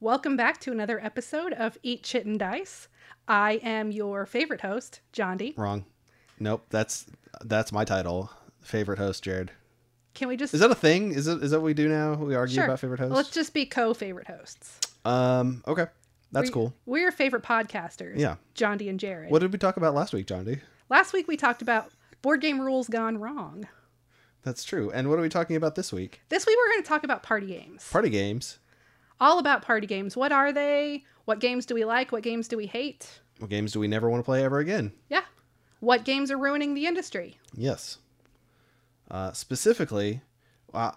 Welcome back to another episode of Eat Chit and Dice. I am your favorite host, John D. Wrong. Nope. That's that's my title. Favorite host, Jared. Can we just Is that a thing? Is it is that what we do now? We argue Sure. about favorite hosts. let's just be co-favorite hosts? Um. Okay. That's We- cool. We're your favorite podcasters. Yeah. John D and Jared. What did we talk about last week, John D? Last week we talked about board game rules gone wrong. That's true. And what are we talking about this week? This week we're going to talk about party games. Party games. All about party games. What are they? What games do we like? What games do we hate? What games do we never want to play ever again? Yeah. What games are ruining the industry? Yes. Uh, specifically, uh,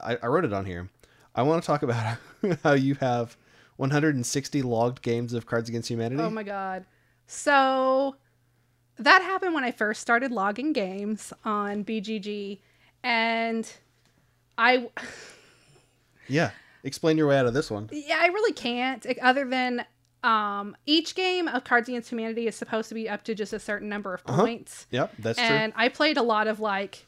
I, I wrote it on here. I want to talk about how you have 160 logged games of Cards Against Humanity. Oh my god. So that happened when I first started logging games on BGG and I yeah. Explain your way out of this one. yeah, I really can't other than um each game of Cards Against Humanity is supposed to be up to just a certain number of Uh-huh. points. Yep, that's true. and I played a lot of like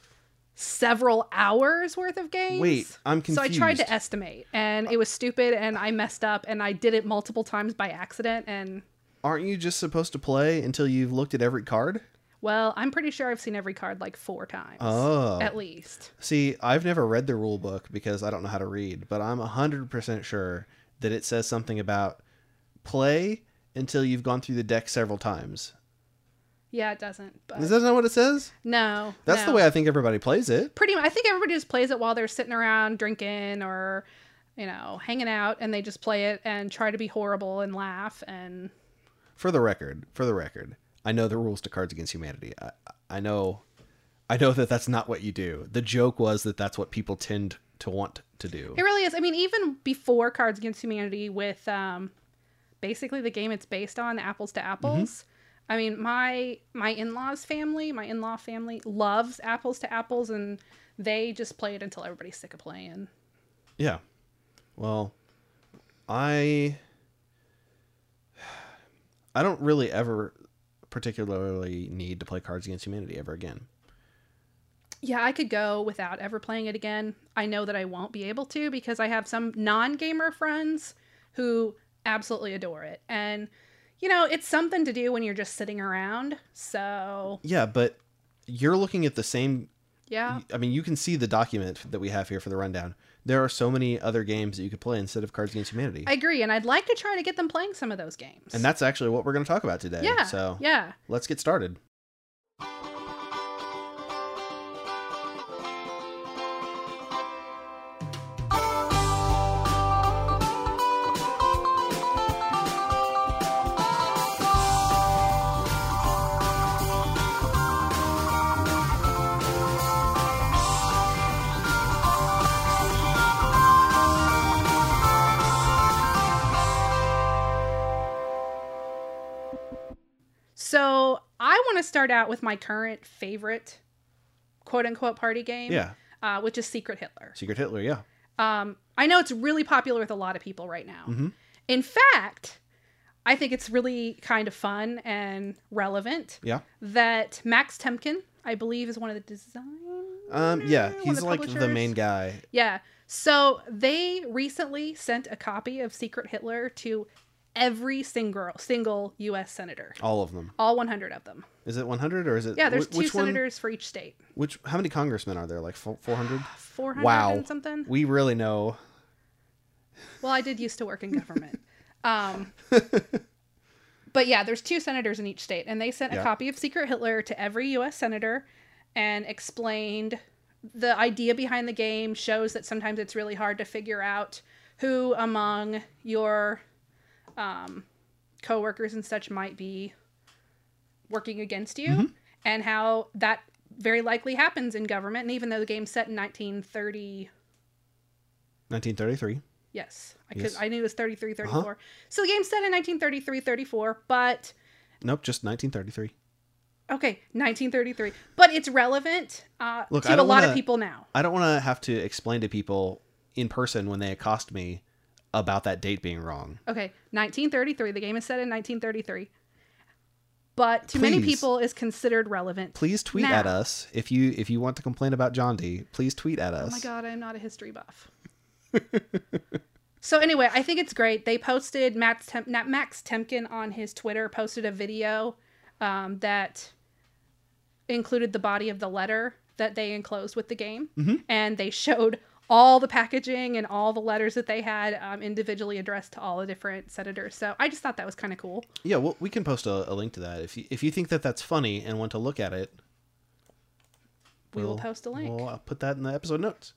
several hours worth of games. Wait, I'm confused. So I tried to estimate and it was stupid and I messed up and I did it multiple times by accident and. Aren't you just supposed to play until you've looked at every card? Well, I'm pretty sure I've seen every card like 4 times. Oh. At least. See, I've never read the rule book because I don't know how to read, but I'm 100% sure that it says something about play until you've gone through the deck several times. Yeah, it doesn't. But Is that not what it says? no, That's no. the way I think everybody plays it. Pretty much. I think everybody just plays it while they're sitting around drinking or, you know, hanging out, and they just play it and try to be horrible and laugh. And For the record, for the record, I know the rules to Cards Against Humanity. I, I know, I know that that's not what you do. The joke was that that's what people tend to want to do. it really is. I mean, even before Cards Against Humanity, with um, basically the game it's based on, Apples to Apples. I mean, my my in laws family, my in law family loves Apples to Apples, and they just play it until everybody's sick of playing. Yeah. Well, I I don't really ever particularly need to play Cards Against Humanity ever again. Yeah, I could go without ever playing it again. I know that I won't be able to because I have some non gamer friends who absolutely adore it. And, you know, it's something to do when you're just sitting around. So, Yeah, but you're looking at the same yeah. I mean, you can see the document that we have here for the rundown. There are so many other games that you could play instead of Cards Against Humanity. I agree. And I'd like to try to get them playing some of those games. and that's actually what we're going to talk about today. yeah. So, Yeah. let's get started. Start out with my current favorite quote unquote party game, Yeah. uh, which is Secret Hitler. Secret Hitler, yeah. Um, I know it's really popular with a lot of people right now. Mhm. In fact, I think it's really kind of fun and relevant Yeah. that Max Temkin, I believe, is one of the design. Um yeah, he's the like the main guy. Yeah. So they recently sent a copy of Secret Hitler to every single single U.S. senator, All of them. all 100 of them. Is it 100 or is it Yeah, there's two which one- senators for each state. Which how many congressmen are there? Like 400? 400 Wow. something. We really know. Well, I did used to work in government. um, but yeah, there's two senators in each state, and they sent a copy of Secret Hitler to every U.S. senator and explained the idea behind the game. Shows that sometimes it's really hard to figure out who among your um, coworkers and such might be working against you, Mm-hmm. and how that very likely happens in government. And even though the game's set in 1930. 1933. Yes, I Yes. could. I knew it was 33, Uh-huh. 34. So the game's set in 1933, 34, but Nope, just 1933. okay, 1933. But it's relevant uh, Look, to a lot of wanna- people now. I don't want to have to explain to people in person when they accost me about that date being wrong. Okay, 1933. The game is set in 1933, but to many people is considered relevant. Please tweet at us if you if you want to complain about John D. Please tweet at us. Oh my god, I'm not a history buff. So anyway, I think it's great. They posted Max, Tem- Max Temkin on his Twitter posted a video um, that included the body of the letter that they enclosed with the game, Mm-hmm. and they showed all the packaging and all the letters that they had um, individually addressed to all the different senators. So I just thought that was kind of cool. Yeah, well, we can post a, a link to that if you if you think that that's funny and want to look at it. We will we'll- post a link. We'll uh, put that in the episode notes.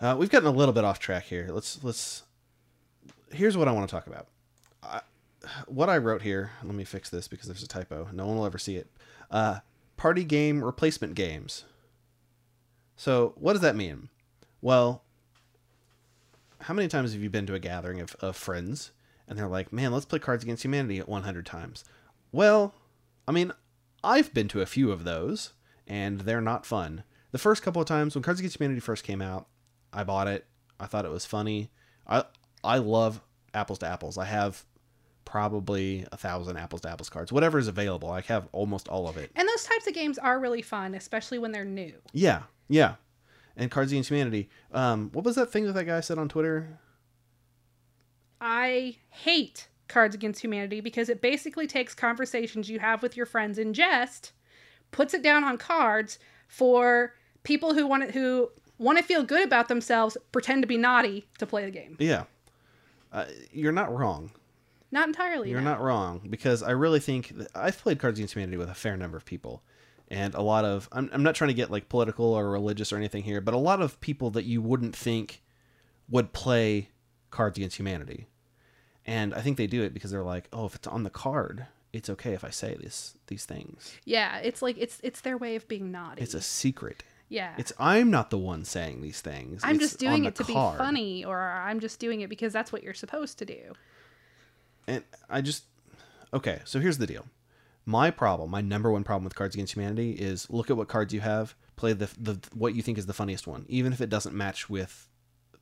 Uh, we've gotten a little bit off track here. Let's let's. Here's what I want to talk about. I, what I wrote here. Let me fix this because there's a typo. No one will ever see it. Uh, party game replacement games. So what does that mean? Well, how many times have you been to a gathering of, of friends and they're like, man, let's play Cards Against Humanity at 100 times? Well, I mean, I've been to a few of those and they're not fun. The first couple of times when Cards Against Humanity first came out, I bought it. I thought it was funny. I I love apples to apples. I have probably a thousand apples to apples cards, whatever is available. I have almost all of it. And those types of games are really fun, especially when they're new. Yeah, yeah. And Cards Against Humanity. Um, what was that thing that that guy said on Twitter? I hate Cards Against Humanity because it basically takes conversations you have with your friends in jest, puts it down on cards for people who want to, who want to feel good about themselves, pretend to be naughty to play the game. Yeah. Uh, you're not wrong. Not entirely. You're no. not wrong because I really think that I've played Cards Against Humanity with a fair number of people, and a lot of I'm I'm not trying to get like political or religious or anything here, but a lot of people that you wouldn't think would play Cards Against Humanity, and I think they do it because they're like, oh, if it's on the card, it's okay if I say this these things. Yeah, it's like it's it's their way of being naughty. It's a secret. yeah. It's I'm not the one saying these things. I'm It's just doing it to card. be funny, or I'm just doing it because that's what you're supposed to do. And I just okay. So here's the deal. My problem, my number one problem with Cards Against Humanity is look at what cards you have, play the the what you think is the funniest one, even if it doesn't match with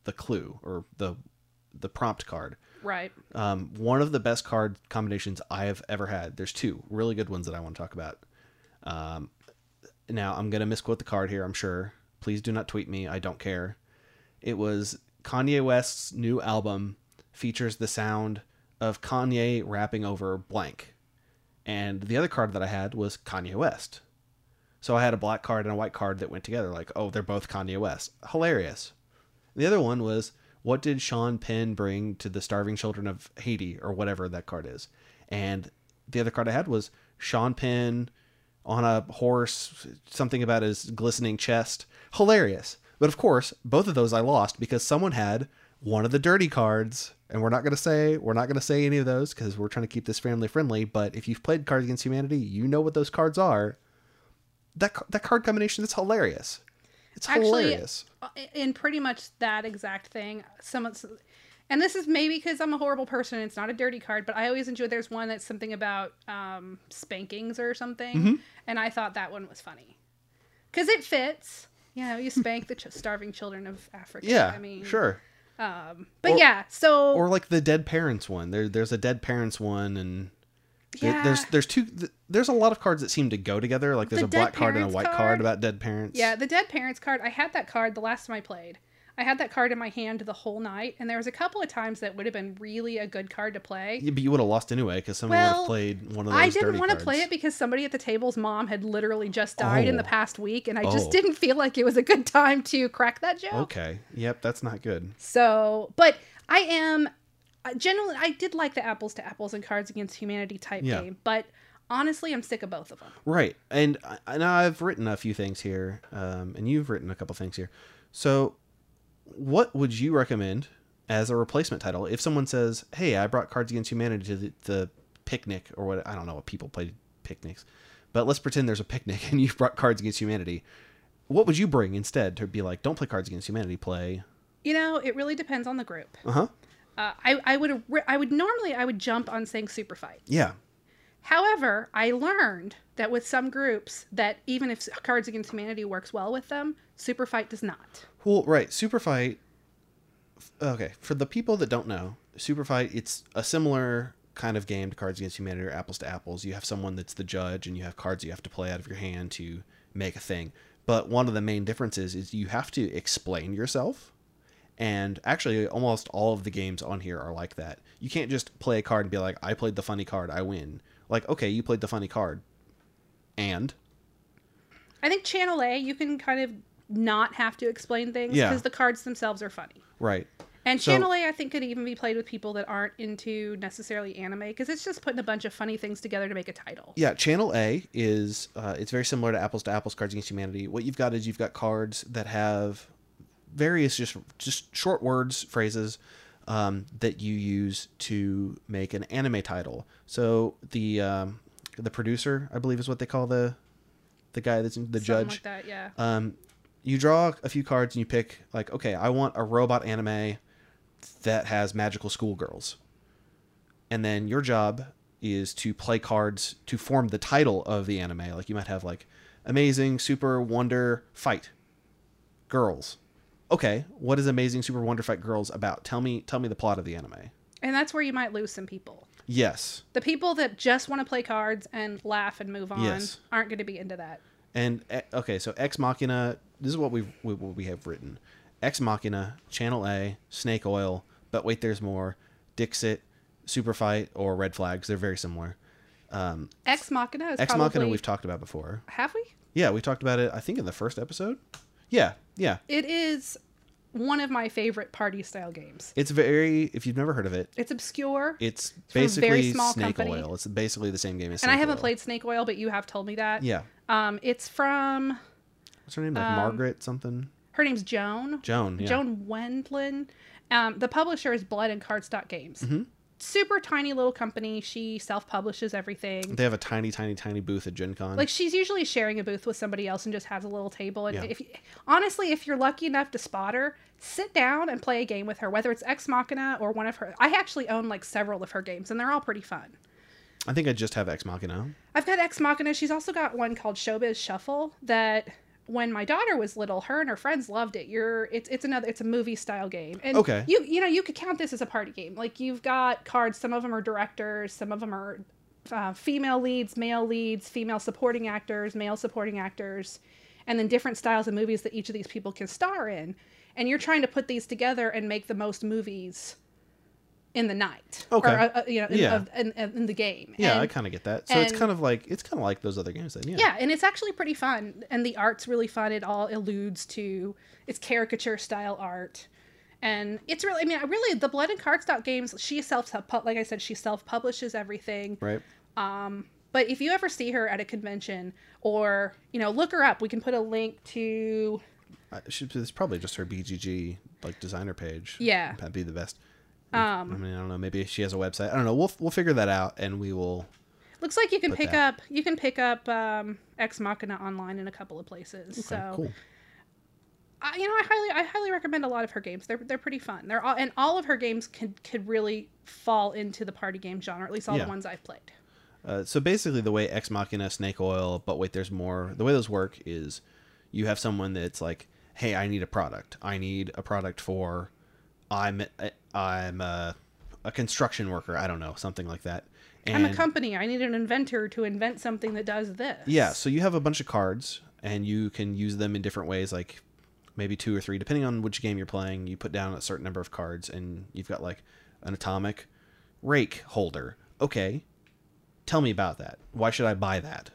the clue or the the prompt card. Right. Um, one of the best card combinations I have ever had. There's two really good ones that I want to talk about. Um, now I'm gonna misquote the card here. I'm sure. Please do not tweet me. I don't care. It was Kanye West's new album features the sound of Kanye rapping over blank, and the other card that I had was Kanye West. So I had a black card and a white card that went together. Like, oh, they're both Kanye West. Hilarious. The other one was what did Sean Penn bring to the starving children of Haiti or whatever that card is. And the other card I had was Sean Penn on a horse, something about his glistening chest. Hilarious. But of course, both of those I lost because someone had one of the dirty cards. And we're not going to say we're not going to say any of those because we're trying to keep this family friendly. But if you've played Cards Against Humanity, you know what those cards are. That that card combination is hilarious. It's Actually, hilarious. uh, in pretty much that exact thing. Some, and this is maybe because I'm a horrible person. and It's not a dirty card, but I always enjoy. There's one that's something about um, spankings or something, Mm-hmm. and I thought that one was funny because it fits. You know, you spank the ch- starving children of Africa. Yeah, I mean, sure. Um, but Or- yeah, so or like the dead parents one. There, there's a dead parents one, and there- yeah, there's there's two. There's a lot of cards that seem to go together. Like there's The a black card and a white card. card? about dead parents. yeah, the dead parents card. I had that card the last time I played. I had that card in my hand the whole night, and there was a couple of times that would have been really a good card to play. Yeah, but you would have lost anyway because someone would have played one of those. I didn't want to play it because somebody at the table's mom had literally just died in the Oh. past week, and I just Oh. didn't feel like it was a good time to crack that joke. Okay. Yep, that's not good. So, but I am generally I did like the apples to apples and Cards Against Humanity type Yeah. game, but honestly, I'm sick of both of them. Right, and and I've written a few things here, um, and you've written a couple things here. So, what would you recommend as a replacement title if someone says, "Hey, I brought Cards Against Humanity to the, the picnic or what? I don't know what people play picnics, but let's pretend there's a picnic and you've brought Cards Against Humanity. What would you bring instead to be like, don't play Cards Against Humanity, play? You know, it really depends on the group. Uh huh. Uh, I I would I would normally I would jump on saying super fight. Yeah. However, I learned that with some groups that even if Cards Against Humanity works well with them, super fight does not. Well, right. Super Fight. Okay, for the people that don't know, Super Fight, it's a similar kind of game to Cards Against Humanity or Apples to Apples. You have someone that's the judge, and you have cards you have to play out of your hand to make a thing. But one of the main differences is you have to explain yourself, And actually, almost all of the games on here are like that. You can't just play a card and be like, I played the funny card, I win. Like, okay, you played the funny card. And? I think Channel A, you can kind of not have to explain things Yeah. because the cards themselves are funny. Right. And So- Channel A, I think, could even be played with people that aren't into necessarily anime because it's just putting a bunch of funny things together to make a title. Yeah, Channel A is uh, it's very similar to Apples to Apples Cards Against Humanity. What you've got is you've got cards that have various just just short words, phrases um, that you use to make an anime title. So the um, the producer, I believe, is what they call the the guy that's in, the Something judge. like that, yeah. Um, you draw a few cards and you pick like, okay, I want a robot anime that has magical schoolgirls, and then your job is to play cards to form the title of the anime. Like you might have like amazing, super, wonder, fight, girls. Okay, what is amazing, super, wonder, fight, girls about? Tell me, tell me the plot of the anime. And that's where you might lose some people. Yes, The people that just want to play cards and laugh and move on Yes. aren't going to be into that. And eh, okay, so Ex Machina. This is what we what we have written: Ex Machina, Channel A, Snake Oil. But wait, there's more. Dixit, Super Fight, or Red Flags. They're very similar. Um, Ex Machina is Ex. Machina we've talked about before. Have we? Yeah, we talked about it. I think in the first episode. Yeah, yeah. It is one of my favorite party style games. It's very. If you've never heard of it, It's obscure. it's from a very basically small Snake company. Oil. It's basically the same game as. Snake and I haven't Oil. played Snake Oil, but you have told me that. Yeah. Um, it's from What's her name? Like Um, Margaret something. her name's Joan. Joan. Yeah. Joan Wendlin. Um, the publisher is Blood and Cardstock Games. Mm-hmm. Super tiny little company. She self publishes everything. They have a tiny, tiny, tiny booth at Gen Con. Like she's usually sharing a booth with somebody else and just has a little table. And Yeah. if honestly, if you're lucky enough to spot her, sit down and play a game with her, whether it's Ex Machina or one of her. I actually own like several of her games, and they're all pretty fun. I think I just have Ex Machina. I've got Ex Machina. She's also got one called Showbiz Shuffle that when my daughter was little, her and her friends loved it. You're it's it's another it's a movie style game. And Okay. you you know, you could count this as a party game. Like you've got cards, some of them are directors, some of them are uh, female leads, male leads, female supporting actors, male supporting actors, and then different styles of movies that each of these people can star in. And you're trying to put these together and make the most movies in the night, Okay. or uh, uh, you know, in, Yeah. of, in, in the game. Yeah, And- I kind of get that. So it's kind of like it's kind of like those other games then. Yeah. yeah, and it's actually pretty fun, and the art's really fun. It all alludes to it's caricature style art, and it's really. I mean, I really the Blood and Cardstock games. She self like I said, she self publishes everything. Right. Um. But if you ever see her at a convention, or you know, look her up. We can put a link to. Should, it's probably just her BGG like designer page. Yeah. That'd be the best. Um, I mean, I don't know. Maybe she has a website. I don't know. We'll we'll figure that out, and we will. Looks like you can pick that. up you can pick up um, Ex Machina online in a couple of places. Okay, so cool. I, you know, I highly, I highly recommend a lot of her games. They're they're pretty fun. They're all, and all of her games could could really fall into the party game genre. At least all Yeah. the ones I've played. Uh, so basically, the way Ex Machina, Snake Oil, but wait, there's more. The way those work is, you have someone that's like, "Hey, I need a product. I need a product for, I'm I'm a, a construction worker. I don't know, something like that." And I'm a company. I need an inventor to invent something that does this. Yeah, so you have a bunch of cards and you can use them in different ways, like maybe two or three, depending on which game you're playing. You put down a certain number of cards and you've got like an atomic rake holder. Okay, tell me about that. Why should I buy that?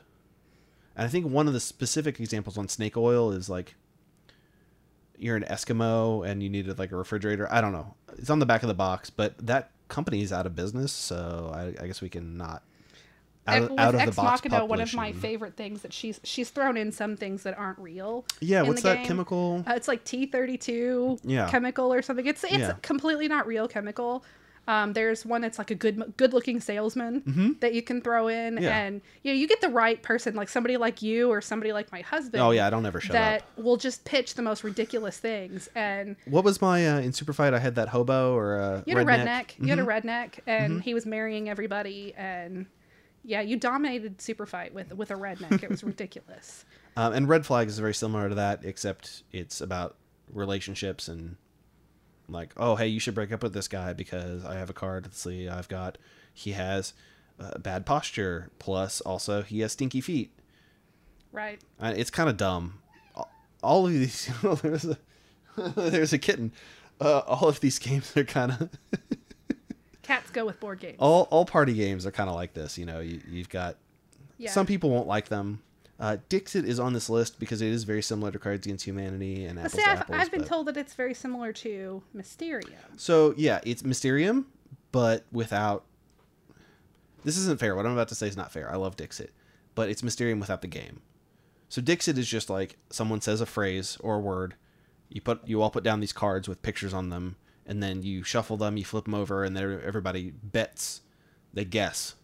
And I think one of the specific examples on snake oil is like you're an Eskimo and you needed like a refrigerator. I don't know. It's on the back of the box, but that company is out of business, so I, I guess we can not out, of- out of the Ex box Machina, one of my favorite things that she's she's thrown in some things that aren't real. Yeah, what's the that game. chemical? Uh, it's like T thirty two Yeah. chemical or something. It's it's Yeah. completely not real chemical. Um, there's one that's like a good good looking salesman that you can throw in, Mm-hmm. Yeah. and you know you get the right person, like somebody like you or somebody like my husband. Oh yeah, I don't ever shut that up. will just pitch the most ridiculous things and What was my uh, in Super Fight? I had that hobo or a you had redneck. a redneck you had a Mm-hmm. redneck and he was marrying everybody and yeah you dominated super fight with with a redneck it was ridiculous Um, and Red Flag is very similar to that, except it's about relationships and like, oh hey, you should break up with this guy because I have a card. Let's see, I've got he has uh, bad posture, plus also he has stinky feet. right Uh, it's kind of dumb. All- All of these, there's a there's a kitten. uh, all of these games are kind of Cats go with board games. all all party games are kind of like this. You know, you, you've got yeah. some people won't like them. Uh, Dixit is on this list because it is very similar to Cards Against Humanity and But Apples see, to I've, Apples. I've been but- told that it's very similar to Mysterium. So yeah, it's Mysterium, but without. This isn't fair. What I'm about to say is not fair. I love Dixit, but it's Mysterium without the game. So Dixit is just like someone says a phrase or a word, you put you all put down these cards with pictures on them, and then you shuffle them, you flip them over, and then everybody bets, they guess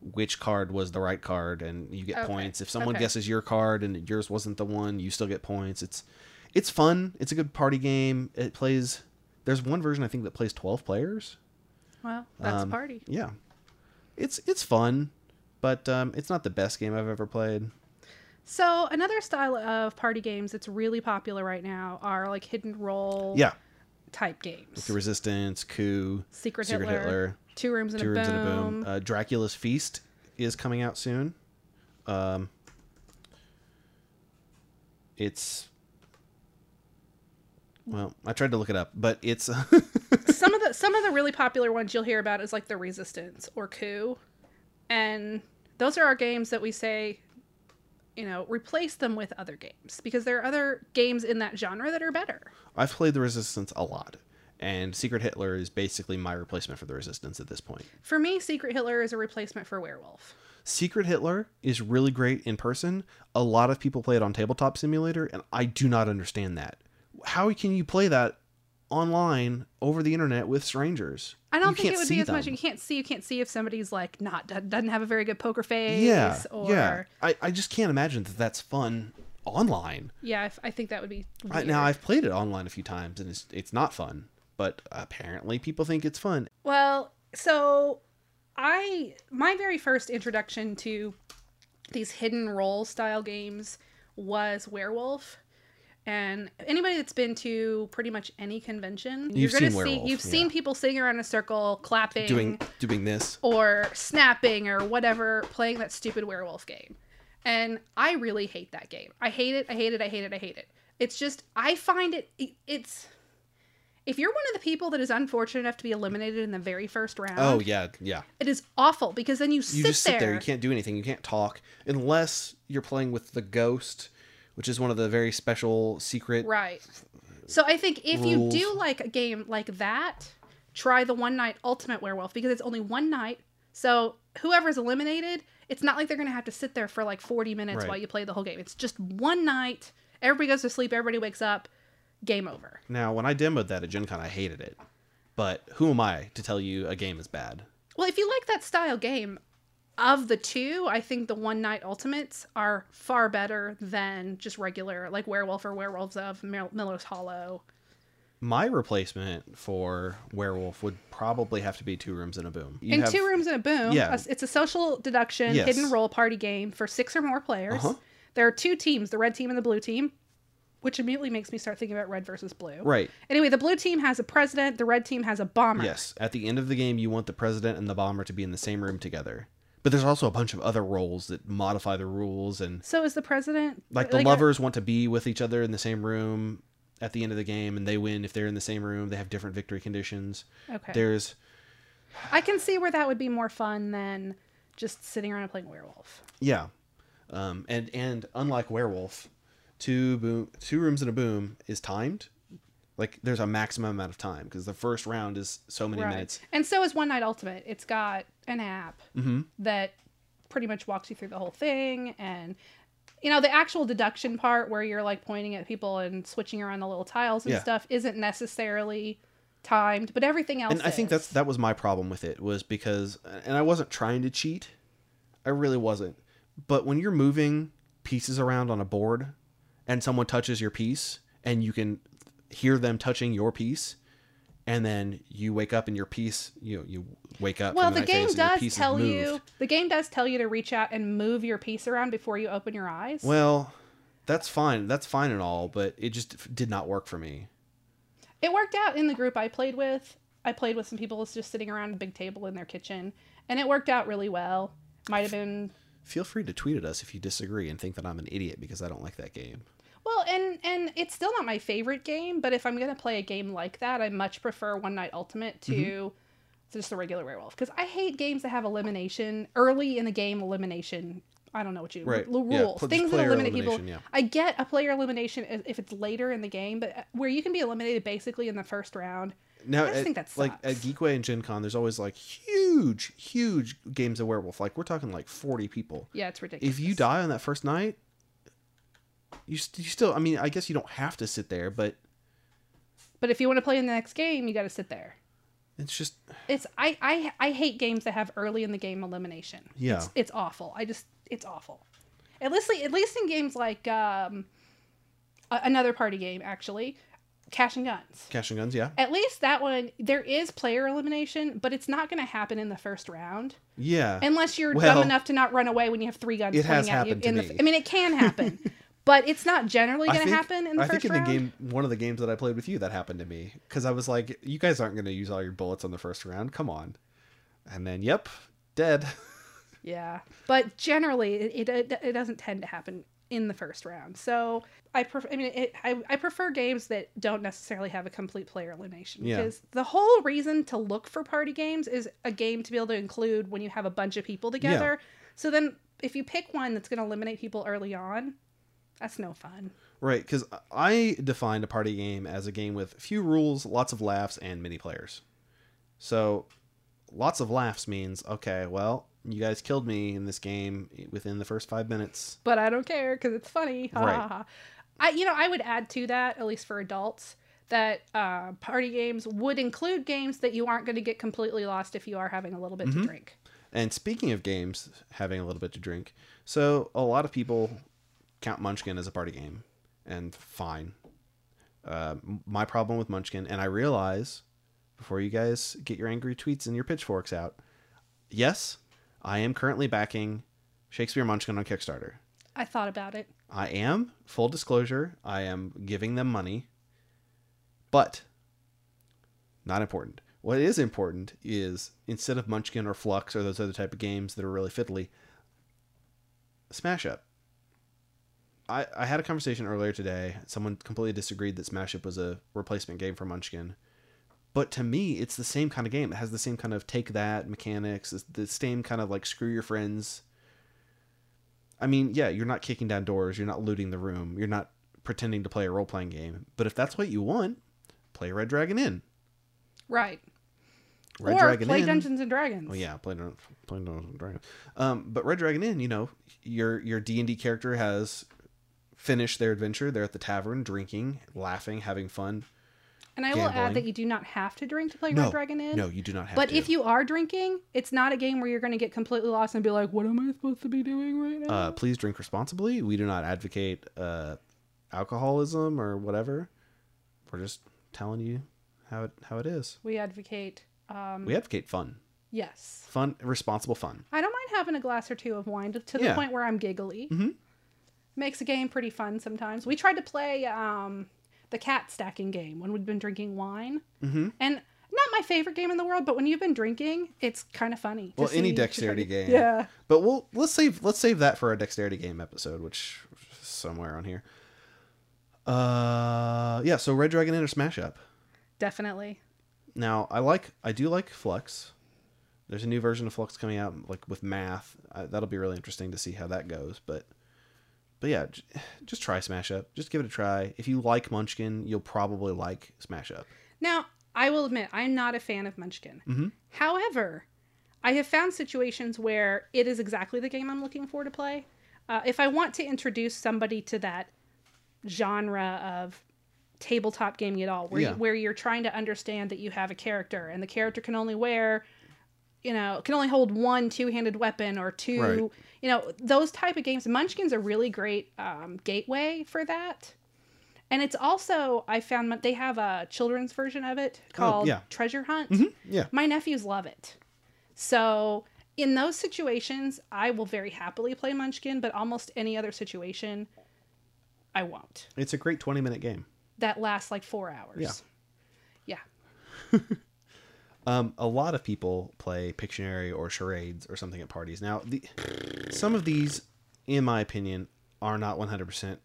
which card was the right card, and you get Okay, points. If someone okay. guesses your card and yours wasn't the one, you still get points. It's it's fun. It's a good party game. It plays. There's one version I think that plays 12 players. Well, that's Um, a party. Yeah, it's it's fun, but um, it's not the best game I've ever played. So another style of party games that's really popular right now are like hidden role Yeah, type games. the Resistance, Coup, Secret, Secret Hitler, Hitler, Two Rooms and Two a Rooms Boom. and a Boom. Uh, Dracula's Feast is coming out soon. Um, it's well, I tried to look it up, but it's some of the some of the really popular ones you'll hear about is like the Resistance or Coup, and those are our games that we say, you know, replace them with other games because there are other games in that genre that are better. I've played the Resistance a lot, and Secret Hitler is basically my replacement for the Resistance at this point. For me, Secret Hitler is a replacement for Werewolf. Secret Hitler is really great in person. A lot of people play it on Tabletop Simulator, and I do not understand that. How can you play that online over the internet with strangers? I don't You think it would be as much. You can't see. You can't see if somebody's like not doesn't have a very good poker face. Yeah, Or, yeah. I, I just can't imagine that that's fun online. Yeah, I think that would be. I, Weird. now I've played it online a few times, and it's it's not fun. But apparently, people think it's fun. Well, so I my very first introduction to these hidden role style games was Werewolf. And anybody that's been to pretty much any convention, You've you're gonna seen see you've yeah. seen people sitting around in a circle, clapping, Doing doing this. or snapping or whatever, playing that stupid werewolf game. And I really hate that game. I hate it. I hate it. I hate it. I hate it. It's just I find it it- it's if you're one of the people that is unfortunate enough to be eliminated in the very first round, Oh yeah, yeah. it is awful because then you, You sit, just sit there. there. You can't do anything. You can't talk unless you're playing with the ghost, which is one of the very special secret. Right. So I think if you do like a game like that, try the one night ultimate werewolf because it's only one night. So whoever's eliminated, it's not like they're gonna have to sit there for like 40 minutes Right. while you play the whole game. It's just one night. Everybody goes to sleep. Everybody wakes up. Game over. Now, when I demoed that at Gen Con, I hated it. But who am I to tell you a game is bad? Well, if you like that style game, of the two, I think the one night ultimates are far better than just regular like Werewolf or Werewolves of Mil- Miller's Hollow. My replacement for Werewolf would probably have to be Two Rooms and a Boom. You in have- two rooms and a boom Yeah. it's a social deduction Yes. hidden role party game for six or more players Uh-huh. there are two teams the red team and the blue team which immediately makes me start thinking about red versus blue Right. anyway the blue team has a president the red team has a bomber Yes. At the end of the game, you want the president and the bomber to be in the same room together. But there's also a bunch of other roles that modify the rules, and so is the president like the uh, lovers want to be with each other in the same room at the end of the game, and they win if they're in the same room. They have different victory conditions. okay There's i can see where that would be more fun than just sitting around and playing werewolf Yeah, um, and and unlike Werewolf, two boom, two rooms and a boom is timed. Like there's a maximum amount of time because the first round is so many minutes. and so is one night ultimate it's got an app Mm-hmm. that pretty much walks you through the whole thing and you know the actual deduction part where you're like pointing at people and switching around the little tiles and Yeah. stuff isn't necessarily timed but everything else And I think that's that was my problem with it was because and I wasn't trying to cheat. I really wasn't. But when you're moving pieces around on a board and someone touches your piece and you can hear them touching your piece and then you wake up and your piece you you wake up well the game phase and your does tell you the game does tell you to reach out and move your piece around before you open your eyes Well, that's fine. That's fine and all, but it just did not work for me. it worked out in the group i played with i played with some people just sitting around a big table in their kitchen and it worked out really well might have been Feel free to tweet at us if you disagree and think that I'm an idiot because I don't like that game. Well, and and it's still not my favorite game, but if I'm gonna play a game like that, I much prefer One Night Ultimate to Mm-hmm. just the regular Werewolf because I hate games that have elimination early in the game. Elimination. I don't know what you Right. l- rules just things that eliminate people. yeah. I get a player elimination if it's later in the game, but uh, where you can be eliminated basically in the first round. Now, I just at, think that like at. Geekway and Gen Con, there's always like huge, huge games of werewolf. Like we're talking like 40 people. Yeah, it's ridiculous. If you die on that first night, you, st- you still. I mean, I guess you don't have to sit there, but but if you want to play in the next game, you got to sit there. it's just It's I, I I hate games that have early in the game elimination. Yeah. it's, it's awful. I just it's awful. At least at least in games like um, a- another party game actually, Cash and Guns. cash and guns. Yeah, At least that one there is player elimination, but it's not going to happen in the first round yeah. unless you're Well, dumb enough to not run away when you have three guns it pointing has at you. happened to in the, me. I mean, it can happen, but it's not generally going to happen in the I first think in round. the game, one of the games that I played with you, that happened to me because I was like, "You guys aren't going to use all your bullets on the first round. Come on!" And then, yep, dead. Yeah, but generally, it, it it doesn't tend to happen in the first round. So I prefer. I mean, it, I I prefer games that don't necessarily have a complete player elimination Yeah. because the whole reason to look for party games is a game to be able to include when you have a bunch of people together. So then, if you pick one that's going to eliminate people early on, that's no fun. Right, because I defined a party game as a game with few rules, lots of laughs, and many players. So, lots of laughs means okay, well, you guys killed me in this game within the first five minutes. But I don't care because it's funny. Ha, Right. ha, ha. I you know I would add to that at least for adults that uh, party games would include games that you aren't going to get completely lost if you are having a little bit Mm-hmm. to drink. And speaking of games having a little bit to drink, so a lot of people count Munchkin as a party game, and fine. Uh, my problem with Munchkin, and I realize before you guys get your angry tweets and your pitchforks out, yes, I am currently backing Shakespeare Munchkin on Kickstarter. I thought about it. I am, full disclosure, I am giving them money, but not important. What is important is instead of Munchkin or Fluxx or those other type of games that are really fiddly, Smash Up. I, I had a conversation earlier today. Someone completely disagreed that Smash Up was a replacement game for Munchkin. But to me, it's the same kind of game. It has the same kind of take that mechanics, the same kind of like screw your friends. I mean, yeah, you're not kicking down doors, you're not looting the room, you're not pretending to play a role playing game. But if that's what you want, play Red Dragon Inn. Right. Red or Dragon play Inn. Dungeons and Dragons. Oh yeah, play play Dungeons and Dragons. Um, but Red Dragon Inn, you know, your your D and D character has finished their adventure. They're at the tavern, drinking, laughing, having fun. And I will add that you do not have to drink to play No, Red Dragon Inn. no, you do not have But to. But if you are drinking, it's not a game where you're going to get completely lost and be like, "What am I supposed to be doing right now?" uh, please drink responsibly. We do not advocate uh, alcoholism or whatever. We're just telling you how it how it is. we advocate. Um, We advocate fun, yes, fun, responsible fun. I don't mind having a glass or two of wine to, to the Yeah. point where I'm giggly. Mhm. Makes a game pretty fun sometimes. We tried to play um, the cat stacking game when we'd been drinking wine, Mm-hmm. and not my favorite game in the world, but when you've been drinking, it's kind of funny. Well, any dexterity game. Yeah. But we'll let's save let's save that for a dexterity game episode, which is somewhere on here. Uh, yeah. So Red Dragon or Smash Up. Definitely. Now I like I do like Fluxx. There's a new version of Fluxx coming out, like with math. I, that'll be really interesting to see how that goes. But but yeah, just try Smash Up. Just give it a try. If you like Munchkin, you'll probably like Smash Up. Now, I will admit, I'm not a fan of Munchkin. Mhm. However, I have found situations where it is exactly the game I'm looking for to play. Uh, if I want to introduce somebody to that genre of tabletop gaming at all, where, Yeah. you, where you're trying to understand that you have a character and the character can only wear, you know, can only hold one two-handed weapon or two, Right. you know, those type of games. Munchkin's a really great um, gateway for that. And it's also I found they have a children's version of it called yeah. Treasure Hunt. Yeah. My nephews love it. So in those situations, I will very happily play Munchkin, but almost any other situation, I won't. It's a great 20 minute game. That lasts like four hours. Yeah. Yeah. Um, a lot of people play Pictionary or charades or something at parties. Now, the some of these, in my opinion, are not 100%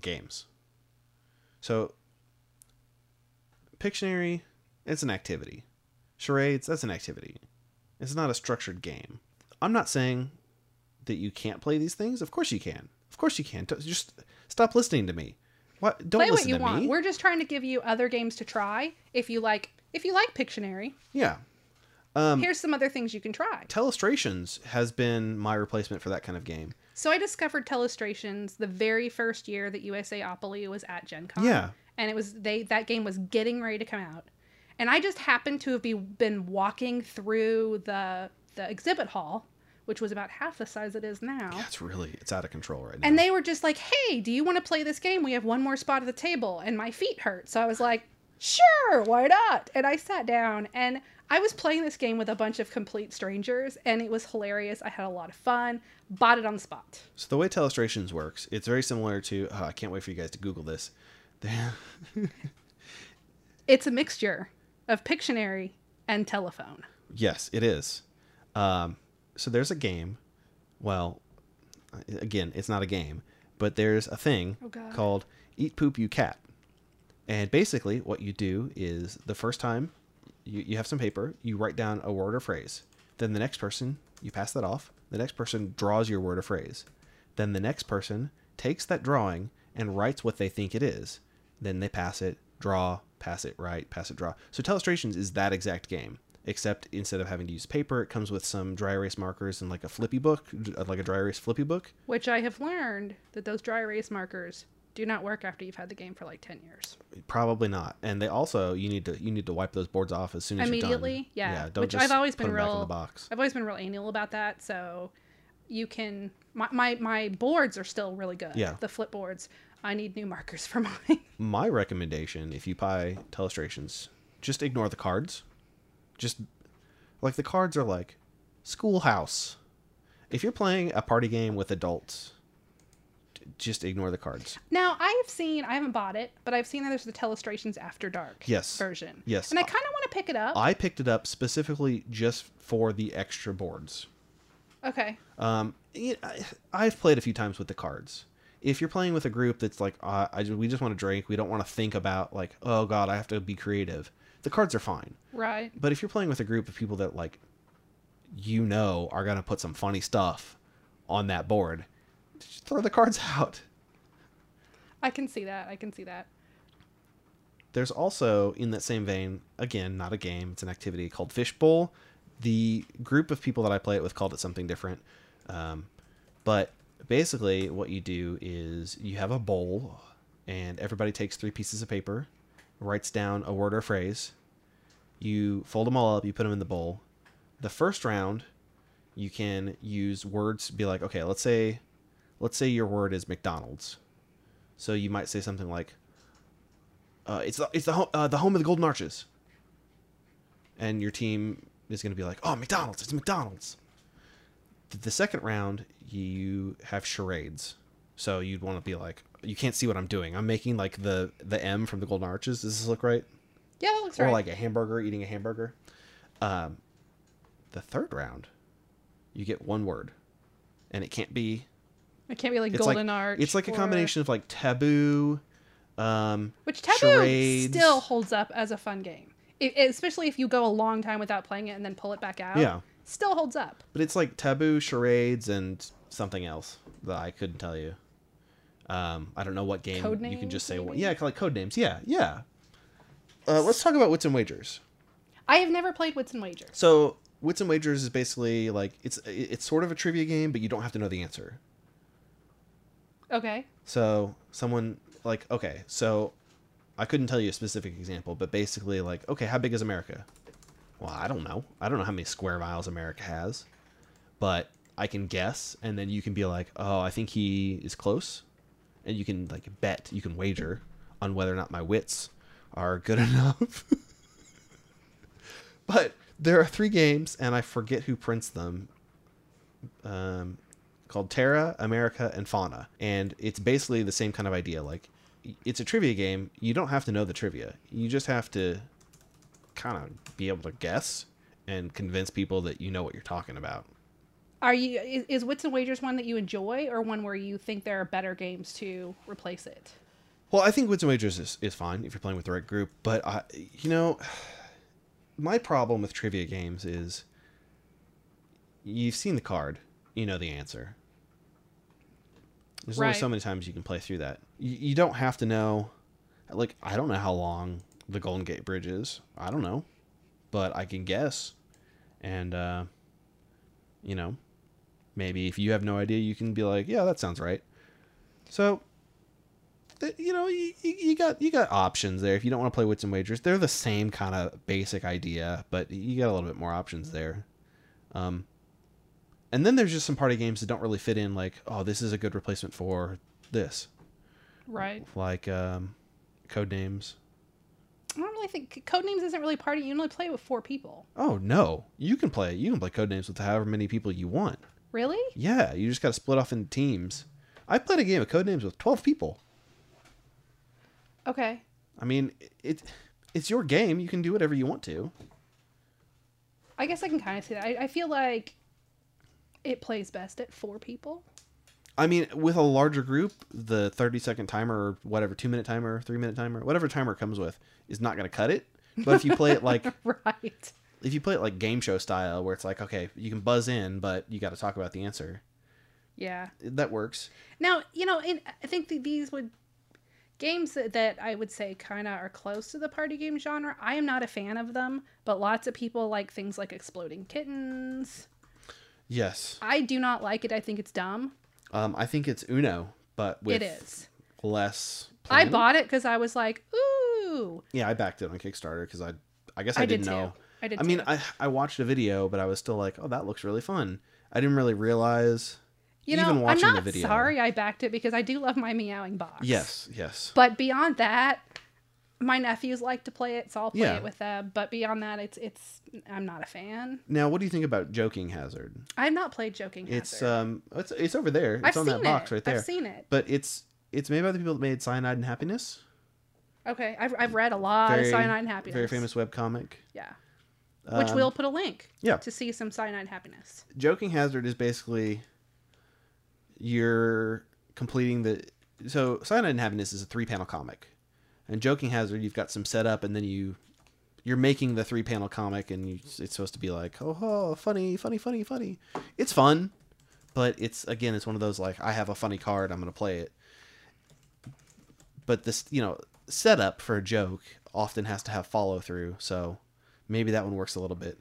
games. So, Pictionary, it's an activity. Charades, that's an activity. It's not a structured game. I'm not saying that you can't play these things. Of course you can. Of course you can. Don't- Just stop listening to me. What? Don't Play what listen you to want. me. We're just trying to give you other games to try. If you like, if you like Pictionary, Yeah. Um, here's some other things you can try. Telestrations has been my replacement for that kind of game. So I discovered Telestrations the very first year that USAopoly was at Gen Con. Yeah. And it was they that game was getting ready to come out. And I just happened to have be, been walking through the the exhibit hall, which was about half the size it is now. It's really it's out of control right now. And they were just like, "Hey, do you want to play this game? We have one more spot at the table." And my feet hurt, so I was like, "Sure, why not?" And I sat down and I was playing this game with a bunch of complete strangers, and it was hilarious. I had a lot of fun. Bought it on the spot. So the way Telestrations works, it's very similar to. Oh, I can't wait for you guys to Google this. It's a mixture of Pictionary and telephone. yes, it is. Um, so there's a game. Well, again, it's not a game, but there's a thing Oh, called Eat Poop You Cat. And basically, what you do is the first time you, you have some paper, you write down a word or phrase. Then the next person, you pass that off. The next person draws your word or phrase. Then the next person takes that drawing and writes what they think it is. Then they pass it, draw, pass it, write, pass it, draw. So Telestrations is that exact game, except instead of having to use paper, it comes with some dry erase markers and like a flippy book, like a dry erase flippy book. Which I have learned that those dry erase markers do not work after you've had the game for like 10 years. Probably not. And they also you need to you need to wipe those boards off as soon as Immediately? You're done. Yeah. don't Which just I've always put been them back in real- the box. I've always been real anal about that, so you can my my, my boards are still really good. Yeah. The flip boards. I need new markers for mine. My recommendation, if you buy Telestrations, just ignore the cards. Just like the cards are like schoolhouse. If you're playing a party game with adults, just ignore the cards. now I have seen I haven't bought it, but I've seen that there's the Telestrations After Dark Yes. version. Yes. And I kind of want to pick it up. I picked it up specifically just for the extra boards. okay. Um, I, I've played a few times with the cards. If you're playing with a group that's like, uh, I we just want to drink, we don't want to think about like, oh god, I have to be creative. The cards are fine. Right. But if you're playing with a group of people that like, you know, are gonna put some funny stuff on that board, just throw the cards out. I can see that. I can see that. There's also in that same vein, again, not a game, it's an activity called Fishbowl. The group of people that I play it with called it something different. Um, but basically, what you do is you have a bowl, and everybody takes three pieces of paper, writes down a word or phrase. You fold them all up, you put them in the bowl. The first round, you can use words. Be like, okay, let's say, let's say your word is McDonald's. So you might say something like, uh, it's the, it's the, ho- uh, the home of the Golden Arches. And your team is going to be like, oh, McDonald's, it's McDonald's. The, second round, you have charades. So you'd want to be like, you can't see what I'm doing. I'm making like the the M from the Golden Arches. Does this look right? Yeah, that looks Or right. like a hamburger eating a hamburger. Um, the third round, you get one word, and it can't be. It can't be like It's Golden like Arch. it's like a combination of like taboo. Um, Which Taboo charades. still holds up as a fun game, it, especially if you go a long time without playing it and then pull it back out. Yeah. still holds up. But it's like taboo charades and something else that I couldn't tell you. Um, I don't know what game Code you can just say. maybe? Yeah, like code names. Yeah, yeah. Uh, let's talk about wits and wagers. I have never played Wits and Wagers. So wits and wagers is basically like it's it's sort of a trivia game, but you don't have to know the answer. Okay. So someone like okay, so I couldn't tell you a specific example, but basically like okay, how big is America? Well, I don't know. I don't know how many square miles America has, but I can guess, and then you can be like, oh, I think he is close, and you can like bet, you can wager on whether or not my wits are good enough. but there are three games, and I forget who prints them. Um, called Terra, America, and Fauna. And it's basically the same kind of idea. Like, it's a trivia game. You don't have to know the trivia. You just have to kind of be able to guess and convince people that you know what you're talking about. Are you is, is Wits and Wagers one that you enjoy, or one where you think there are better games to replace it? Well, I think Wits and Wagers is, is fine if you're playing with the right group, but I, you know, my problem with trivia games is you've seen the card, you know the answer. There's only so many times you can play through that. You, you don't have to know, like, I don't know how long the Golden Gate Bridge is. I don't know, but I can guess. And, uh, you know, maybe if you have no idea, you can be like, yeah, that sounds right. So, you know, you, you you got you got options there. If you don't want to play wits and wagers, they're the same kind of basic idea, but you got a little bit more options there. Um, and then there's just some party games that don't really fit in. Like, oh, this is a good replacement for this, Right. like um, Codenames. I don't really think Codenames isn't really party. You only play with four people. Oh no, you can play you can play Codenames with however many people you want. Really? Yeah, you just got to split off into teams. I played a game of Codenames with twelve people. Okay. I mean, it it's your game. You can do whatever you want to. I guess I can kind of see that. I, I feel like it plays best at four people. I mean, with a larger group, the 30 second timer or whatever, two minute timer, three minute timer, whatever timer comes with, is not going to cut it. But if you play it like, right. if you play it like game show style, where it's like, okay, you can buzz in, but you got to talk about the answer, Yeah. that works. Now, you know, in, I think that these would games that, that I would say kind of are close to the party game genre. I am not a fan of them, but lots of people like things like Exploding Kittens. Yes. I do not like it. I think it's dumb. Um, I think it's Uno, but with it is. less. I bought it because I was like, ooh. Yeah, I backed it on Kickstarter because I, I guess I, I did didn't too. know. I did I mean, too. I I watched a video, but I was still like, oh, that looks really fun. I didn't really realize. You know, even I'm watching the not video. sorry I backed it because I do love my meowing box. Yes, yes. But beyond that, my nephews like to play it, so I'll play Yeah. it with them. But beyond that, it's it's I'm not a fan. Now, what do you think about Joking Hazard? I've not played Joking Hazard. It's um, it's it's over there. It's I've on that box it. right there. I've seen it. But it's it's made by the people that made Cyanide and Happiness. Okay, I've, I've read a lot Very of Cyanide and Happiness. Very famous web comic. Yeah, which Um, we'll put a link. yeah. To see some Cyanide and Happiness. Joking Hazard is basically you're completing the so Cyanide and Happiness is a three panel comic, and Joking Hazard you've got some setup and then you you're making the three panel comic and you, it's supposed to be like oh, oh funny funny funny funny. It's fun, but it's again it's one of those like I have a funny card I'm gonna play it. But this you know setup for a joke often has to have follow through, so maybe that one works a little bit.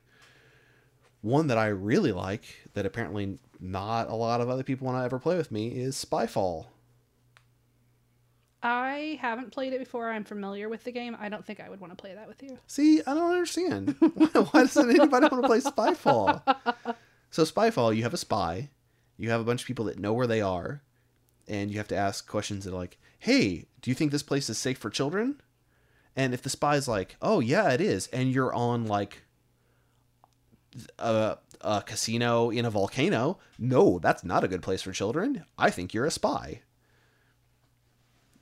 One that I really like that apparently not a lot of other people want to ever play with me is Spyfall. I haven't played it before. I'm familiar with the game. I don't think I would want to play that with you. See, I don't understand. why, why doesn't anybody want to play Spyfall? So Spyfall, you have a spy, you have a bunch of people that know where they are, and you have to ask questions that are like, "Hey, do you think this place is safe for children?" And if the spy's like, "Oh yeah, it is," and you're on like a, a casino in a volcano, no, that's not a good place for children. I think you're a spy.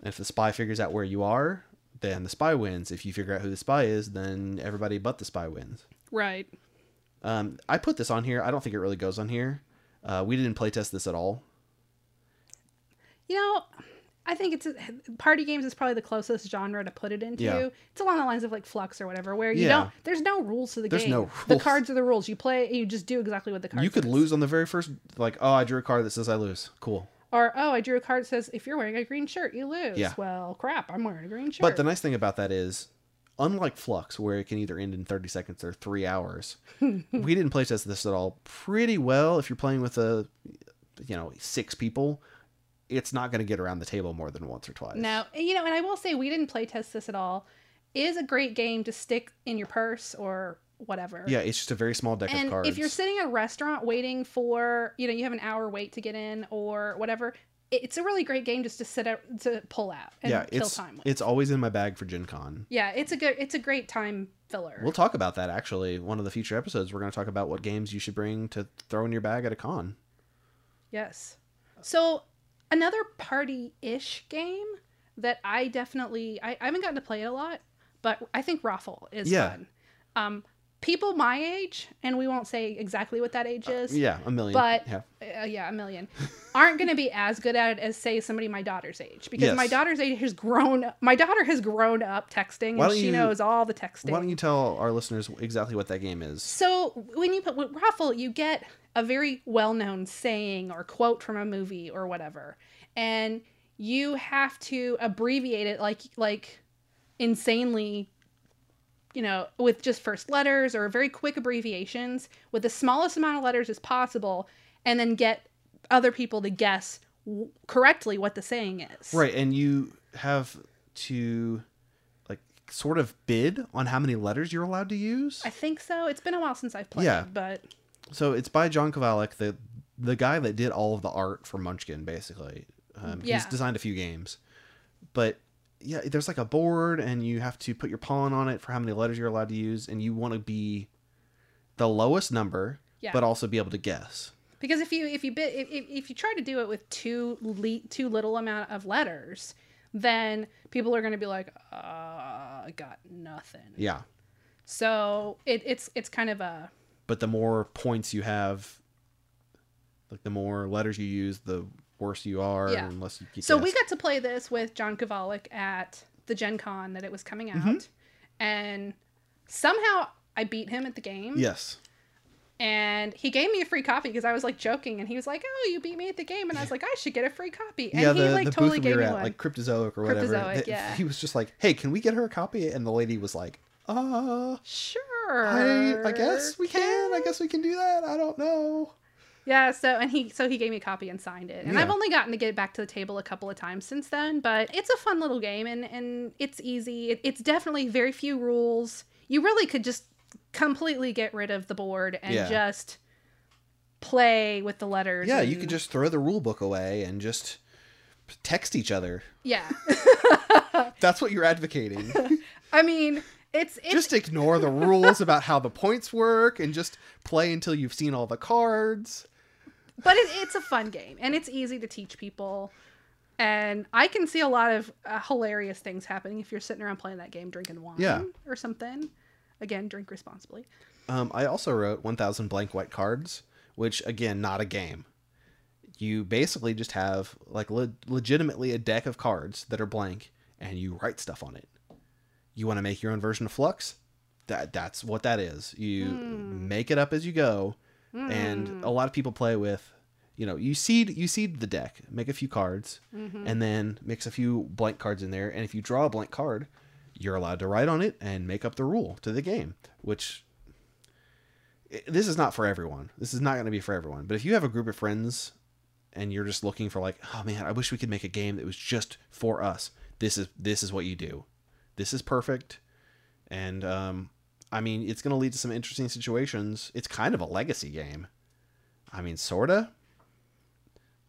And if the spy figures out where you are, then the spy wins. If you figure out who the spy is, then everybody but the spy wins. Right. Um, I put this on here. I don't think it really goes on here. Uh, we didn't playtest this at all. You know, I think it's party games is probably the closest genre to put it into. Yeah. It's along the lines of like Fluxx or whatever, where you Yeah. don't. There's no rules to the There's game. no The cards are the rules. You play. You just do exactly what the card. you could says. lose on the very first, like, oh, I drew a card that says I lose. Cool. Or oh, I drew a card that says if you're wearing a green shirt, you lose. Yeah. Well, crap, I'm wearing a green shirt. But the nice thing about that is, unlike Fluxx, where it can either end in 30 seconds or three hours, we didn't playtest this at all pretty well. If you're playing with a, you know, six people, it's not going to get around the table more than once or twice. Now, you know, and I will say we didn't play test this at all. It is a great game to stick in your purse or whatever. Yeah, it's just a very small deck of And cards. if you're sitting at a restaurant waiting for, you know, you have an hour wait to get in or whatever, it's a really great game just to sit out to pull out and yeah, kill it's time with. it's always in my bag for Gen Con. yeah, it's a good it's a great time filler. We'll talk about that actually. One of the future episodes, we're going to talk about what games you should bring to throw in your bag at a con. Yes. So another party-ish game that I definitely I, I haven't gotten to play it a lot, but I think Raffle is Yeah. fun. Um, people my age, and we won't say exactly what that age is, Yeah, a million. but yeah. uh, yeah, a million, aren't going to be as good at it as say somebody my daughter's age because my daughter's age has grown. My daughter has grown up texting, and she you- knows all the texting. Why don't you tell our listeners exactly what that game is? So when you put with Raffle, you get a very well-known saying or quote from a movie or whatever, and you have to abbreviate it like like insanely, you know, with just first letters or very quick abbreviations with the smallest amount of letters as possible, and then get other people to guess w- correctly what the saying is. Right, and you have to like sort of bid on how many letters you're allowed to use. I think so. It's been a while since I've played, Yeah. but So it's by John Kovalik, the the guy that did all of the art for Munchkin, basically. Um, He's designed a few games, but yeah, there's like a board, and you have to put your pawn on it for how many letters you're allowed to use, and you want to be the lowest number, Yeah. but also be able to guess. Because if you if you bit if, if, you try to do it with too le- too little amount of letters, then people are going to be like, uh, I got nothing. Yeah, So it, it's it's kind of a but the more points you have, like the more letters you use, the worse you are, Yeah. unless you get so we got to play this with John Kovalik at the Gen Con that it was coming out, Mm-hmm. and somehow I beat him at the game. yes. And he gave me a free copy because I was like joking, and he was like, "Oh, you beat me at the game," and I was like, "I should get a free copy." And yeah, he the, like the totally booth we gave were me at, one. like Cryptozoic or whatever. Cryptozoic, yeah. He was just like, "Hey, can we get her a copy?" And the lady was like, "Uh, sure. I, I guess we can. I guess we can do that. I don't know." Yeah, so and he so he gave me a copy and signed it. And I've only gotten to get it back to the table a couple of times since then, but it's a fun little game and and it's easy. It, it's definitely very few rules. You really could just completely get rid of the board and Yeah. just play with the letters. Yeah, you could just throw the rule book away and just text each other. Yeah. That's what you're advocating. I mean, it's it's just ignore the rules about how the points work and just play until you've seen all the cards. But it, it's a fun game and it's easy to teach people. And I can see a lot of uh, hilarious things happening if you're sitting around playing that game, drinking wine Yeah. or something. Again, drink responsibly. Um, I also wrote 1,000 blank white cards, which again, not a game. You basically just have like le- legitimately a deck of cards that are blank, and you write stuff on it. You want to make your own version of Fluxx? That that's what that is. You make it up as you go, and a hmm. lot of people play with. You know, you seed you seed the deck, make a few cards, mm-hmm. and then mix a few blank cards in there. And if you draw a blank card, you're allowed to write on it and make up the rule to the game, which eh, this is not for everyone. This is not going to be for everyone. But if you have a group of friends and you're just looking for like, oh man, I wish we could make a game that was just for us. This is this is what you do. This is perfect. And um I mean, it's going to lead to some interesting situations. It's kind of a legacy game. I mean, sorta.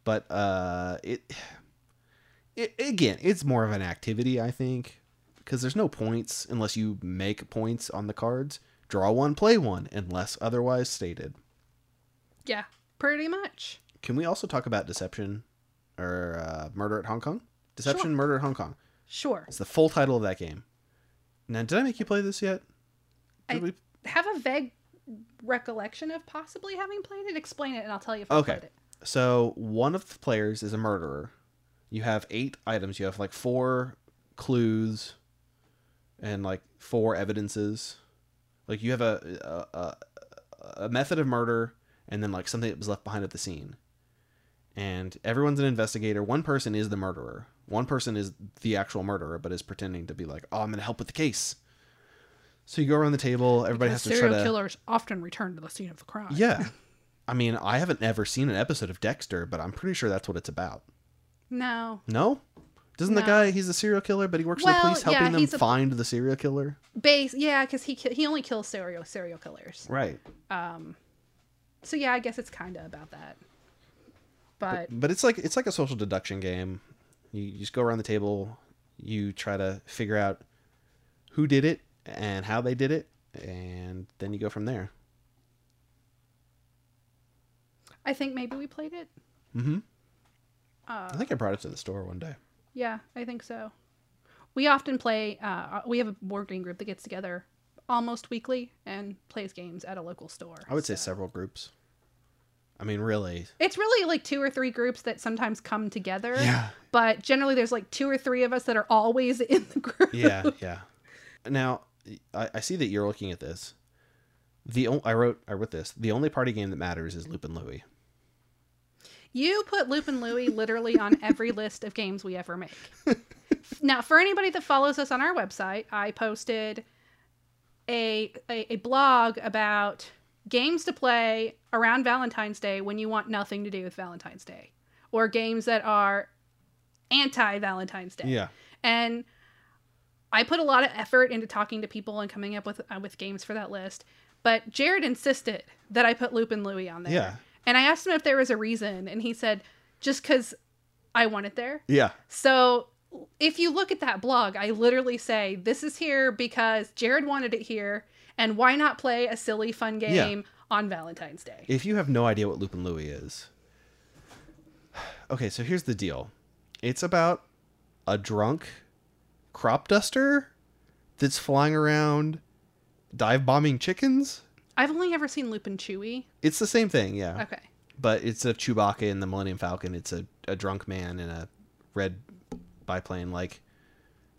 But uh it it again, it's more of an activity, I think, because there's no points unless you make points on the cards. Draw one, play one, unless otherwise stated. Yeah, pretty much. Can we also talk about Deception or uh, Murder at Hong Kong? Deception, Sure. Murder at Hong Kong. Sure. It's the full title of that game. Now, did I make you play this yet? Did I we- have a vague recollection of possibly having played it. Explain it, and I'll tell you if I Okay. played it. So one of the players is a murderer. You have eight items. You have like four clues and like four evidences. Like you have a a, a, a method of murder and then like something that was left behind at the scene. And everyone's an investigator. One person is the murderer. One person is the actual murderer, but is pretending to be like, "Oh, I'm going to help with the case." So you go around the table. Everybody has to try serial to. killers often return to the scene of the crime. Yeah. I mean, I haven't ever seen an episode of Dexter, but I'm pretty sure that's what it's about. No. No? Doesn't the guy, he's a serial killer, but he works for the police helping yeah, them a- find the serial killer? Base. Yeah, because he he only kills serial serial killers. Right. Um. So yeah, I guess it's kind of about that. But, But it's like it's like a social deduction game. You just go around the table, you try to figure out who did it and how they did it, and then you go from there. I think maybe we played it. Mhm. Uh, I think I brought it to the store one day. Yeah, I think so. We often play. Uh, we have a board game group that gets together almost weekly and plays games at a local store. I would say several groups. I mean, really. It's really like two or three groups that sometimes come together. Yeah. But generally, there's like two or three of us that are always in the group. Yeah, yeah. Now, I, I see that you're looking at this. The o- I wrote I wrote this. The only party game that matters is Loopin' Louie. You put Loopin' Louie literally on every list of games we ever make. now, for anybody that follows us on our website, I posted a, a a blog about games to play around Valentine's Day when you want nothing to do with Valentine's Day, or games that are anti Valentine's Day. Yeah. And I put a lot of effort into talking to people and coming up with uh, with games for that list. But Jared insisted that I put Loopin' Louie on there. Yeah. And I asked him if there was a reason, and he said, just because I want it there. Yeah. So if you look at that blog, I literally say, this is here because Jared wanted it here, and why not play a silly, fun game on Valentine's Day? If you have no idea what Loopin' Louie is, okay, so here's the deal. It's about a drunk crop duster that's flying around dive bombing chickens. I've only ever seen Loopin' Chewie. It's the same thing, yeah. Okay. But it's a Chewbacca and the Millennium Falcon, it's a, a drunk man in a red biplane, like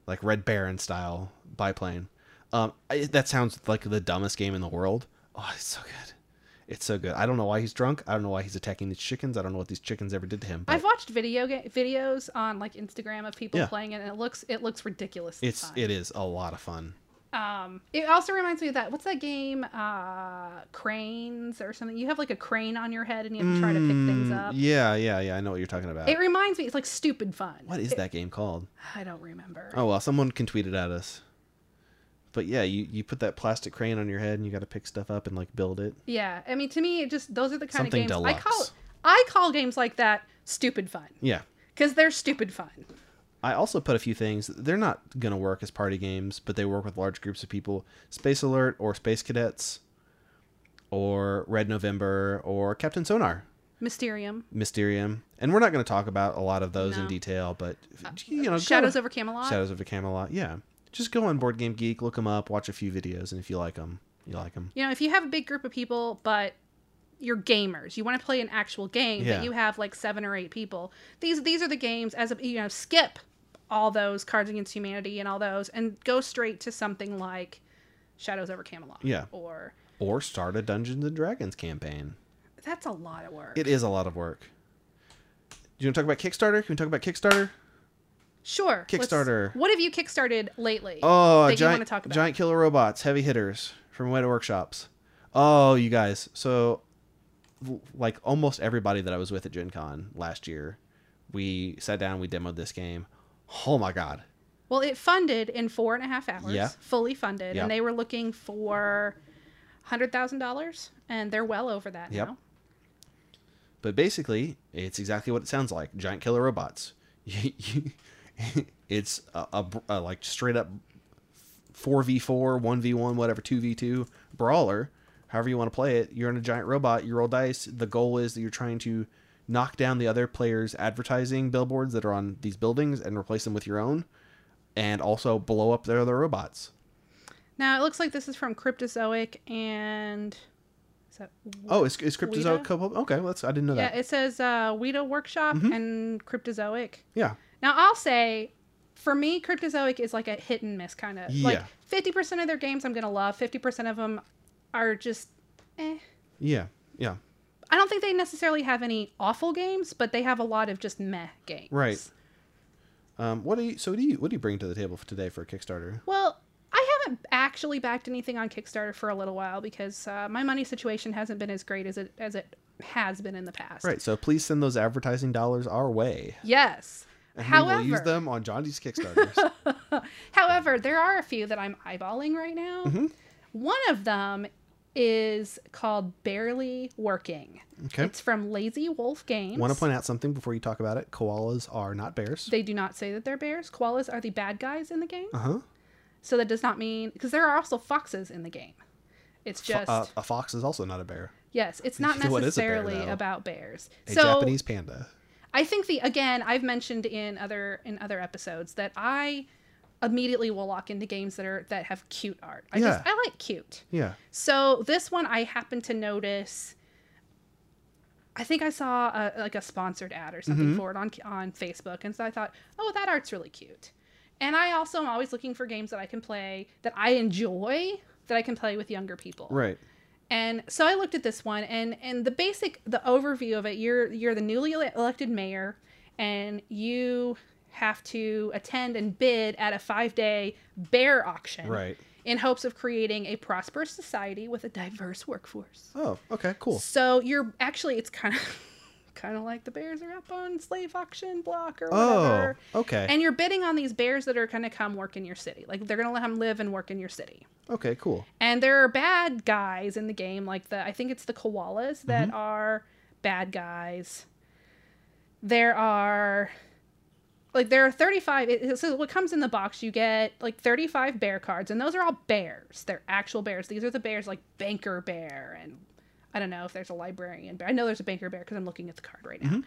like Red Baron style biplane. Um, I, that sounds like the dumbest game in the world. Oh, it's so good. It's so good. I don't know why he's drunk. I don't know why he's attacking these chickens. I don't know what these chickens ever did to him. I've watched video ga- videos on like Instagram of people Yeah. playing it, and it looks it looks ridiculous. it's fun. it is a lot of fun. Um, it also reminds me of that. What's that game? Uh, cranes or something. You have like a crane on your head, and you have to try to pick things Mm, up. Yeah, yeah, yeah. I know what you're talking about. It reminds me. It's like stupid fun. what is that game called? I don't remember. Oh well, someone can tweet it at us. But yeah, you, you put that plastic crane on your head and you got to pick stuff up and like build it. Yeah, I mean, to me, it just those are the kind Something of games deluxe. I call. I call games like that stupid fun Yeah. because they're stupid fun. I also put a few things. They're not gonna work as party games, but they work with large groups of people. Space Alert or Space Cadets, or Red November or Captain Sonar, Mysterium, Mysterium, and we're not gonna talk about a lot of those in detail. But uh, you know, go- Shadows over Camelot. Shadows over Camelot. Yeah, just go on Board Game Geek, look them up, watch a few videos, and if you like them, you like them. You know, if you have a big group of people, but you're gamers, you want to play an actual game, Yeah. but you have like seven or eight people. These these are the games as a you know skip all those Cards Against Humanity and all those, and go straight to something like Shadows over Camelot. Yeah. Or Or start a Dungeons and Dragons campaign. that's a lot of work. It is a lot of work. Do you want to talk about Kickstarter? Can we talk about Kickstarter? Sure. Kickstarter. What have you kickstarted lately? Oh, that you giant, want to talk about? giant killer robots, heavy hitters from Weta Workshops. Oh, you guys. So, like almost everybody that I was with at Gen Con last year, we sat down, we demoed this game. Oh my god. Well, it funded in four and a half hours. Yeah. Fully funded. Yeah. And they were looking for $100,000, and they're well over that Yep. now. But basically, it's exactly what it sounds like giant killer robots. it's a, a, a like straight up 4v4, 1v1, whatever, 2v2 brawler. However you want to play it, you're in a giant robot, you roll dice. The goal is that you're trying to knock down the other players' advertising billboards that are on these buildings and replace them with your own, and also blow up their other robots. Now, it looks like this is from Cryptozoic and. Is that Oh, is, is Cryptozoic Weta? Okay, well, that's, I didn't know Yeah, that. Yeah, it says uh, Weta Workshop Mm-hmm. and Cryptozoic. Yeah. Now, I'll say, for me, Cryptozoic is like a hit and miss kind of. Like, Yeah. 50% of their games I'm going to love, 50% of them are just eh. Yeah. Yeah. I don't think they necessarily have any awful games, but they have a lot of just meh games. Right. Um, what do you? So what do you? What do you bring to the table for today for a Kickstarter? Well, I haven't actually backed anything on Kickstarter for a little while because uh, my money situation hasn't been as great as it as it has been in the past. Right. So please send those advertising dollars our way, Yes. And However, we will use them on Johnny's Kickstarters. however, there are a few that I'm eyeballing right now. Mm-hmm. One of them is called Barely Working. Okay. It's from Lazy Wolf Games. Want to point out something before you talk about it? Koalas are not bears. They do not say that they're bears. Koalas are the bad guys in the game. Uh huh. So that does not mean because there are also foxes in the game. It's just uh, a fox is also not a bear. yes, it's not a bear, necessarily about bears. A so Japanese panda. I think the again I've mentioned in other in other episodes that I immediately will lock into games that are that have cute art. I Yeah. just I like cute. Yeah. So this one I happened to notice. I think I saw a, like a sponsored ad or something mm-hmm. for it on on Facebook, and so I thought, oh, that art's really cute. And I also am always looking for games that I can play that I enjoy that I can play with younger people. Right. And so I looked at this one, and and the basic the overview of it. You're you're the newly elected mayor, and you have to attend and bid at a five day bear auction Right. in hopes of creating a prosperous society with a diverse workforce. Oh, okay, cool. So you're actually it's kind of kind of like the bears are up on slave auction block or Oh, whatever. okay. And you're bidding on these bears that are going to come work in your city. Like they're going to let them live and work in your city. okay, cool. And there are bad guys in the game, like the I think it's the koalas that mm-hmm. are bad guys. There are like there are 35 it, so what comes in the box you get like 35 bear cards and those are all bears they're actual bears these are the bears like banker bear and i don't know if there's a librarian bear i know there's a banker bear because i'm looking at the card right now mm-hmm.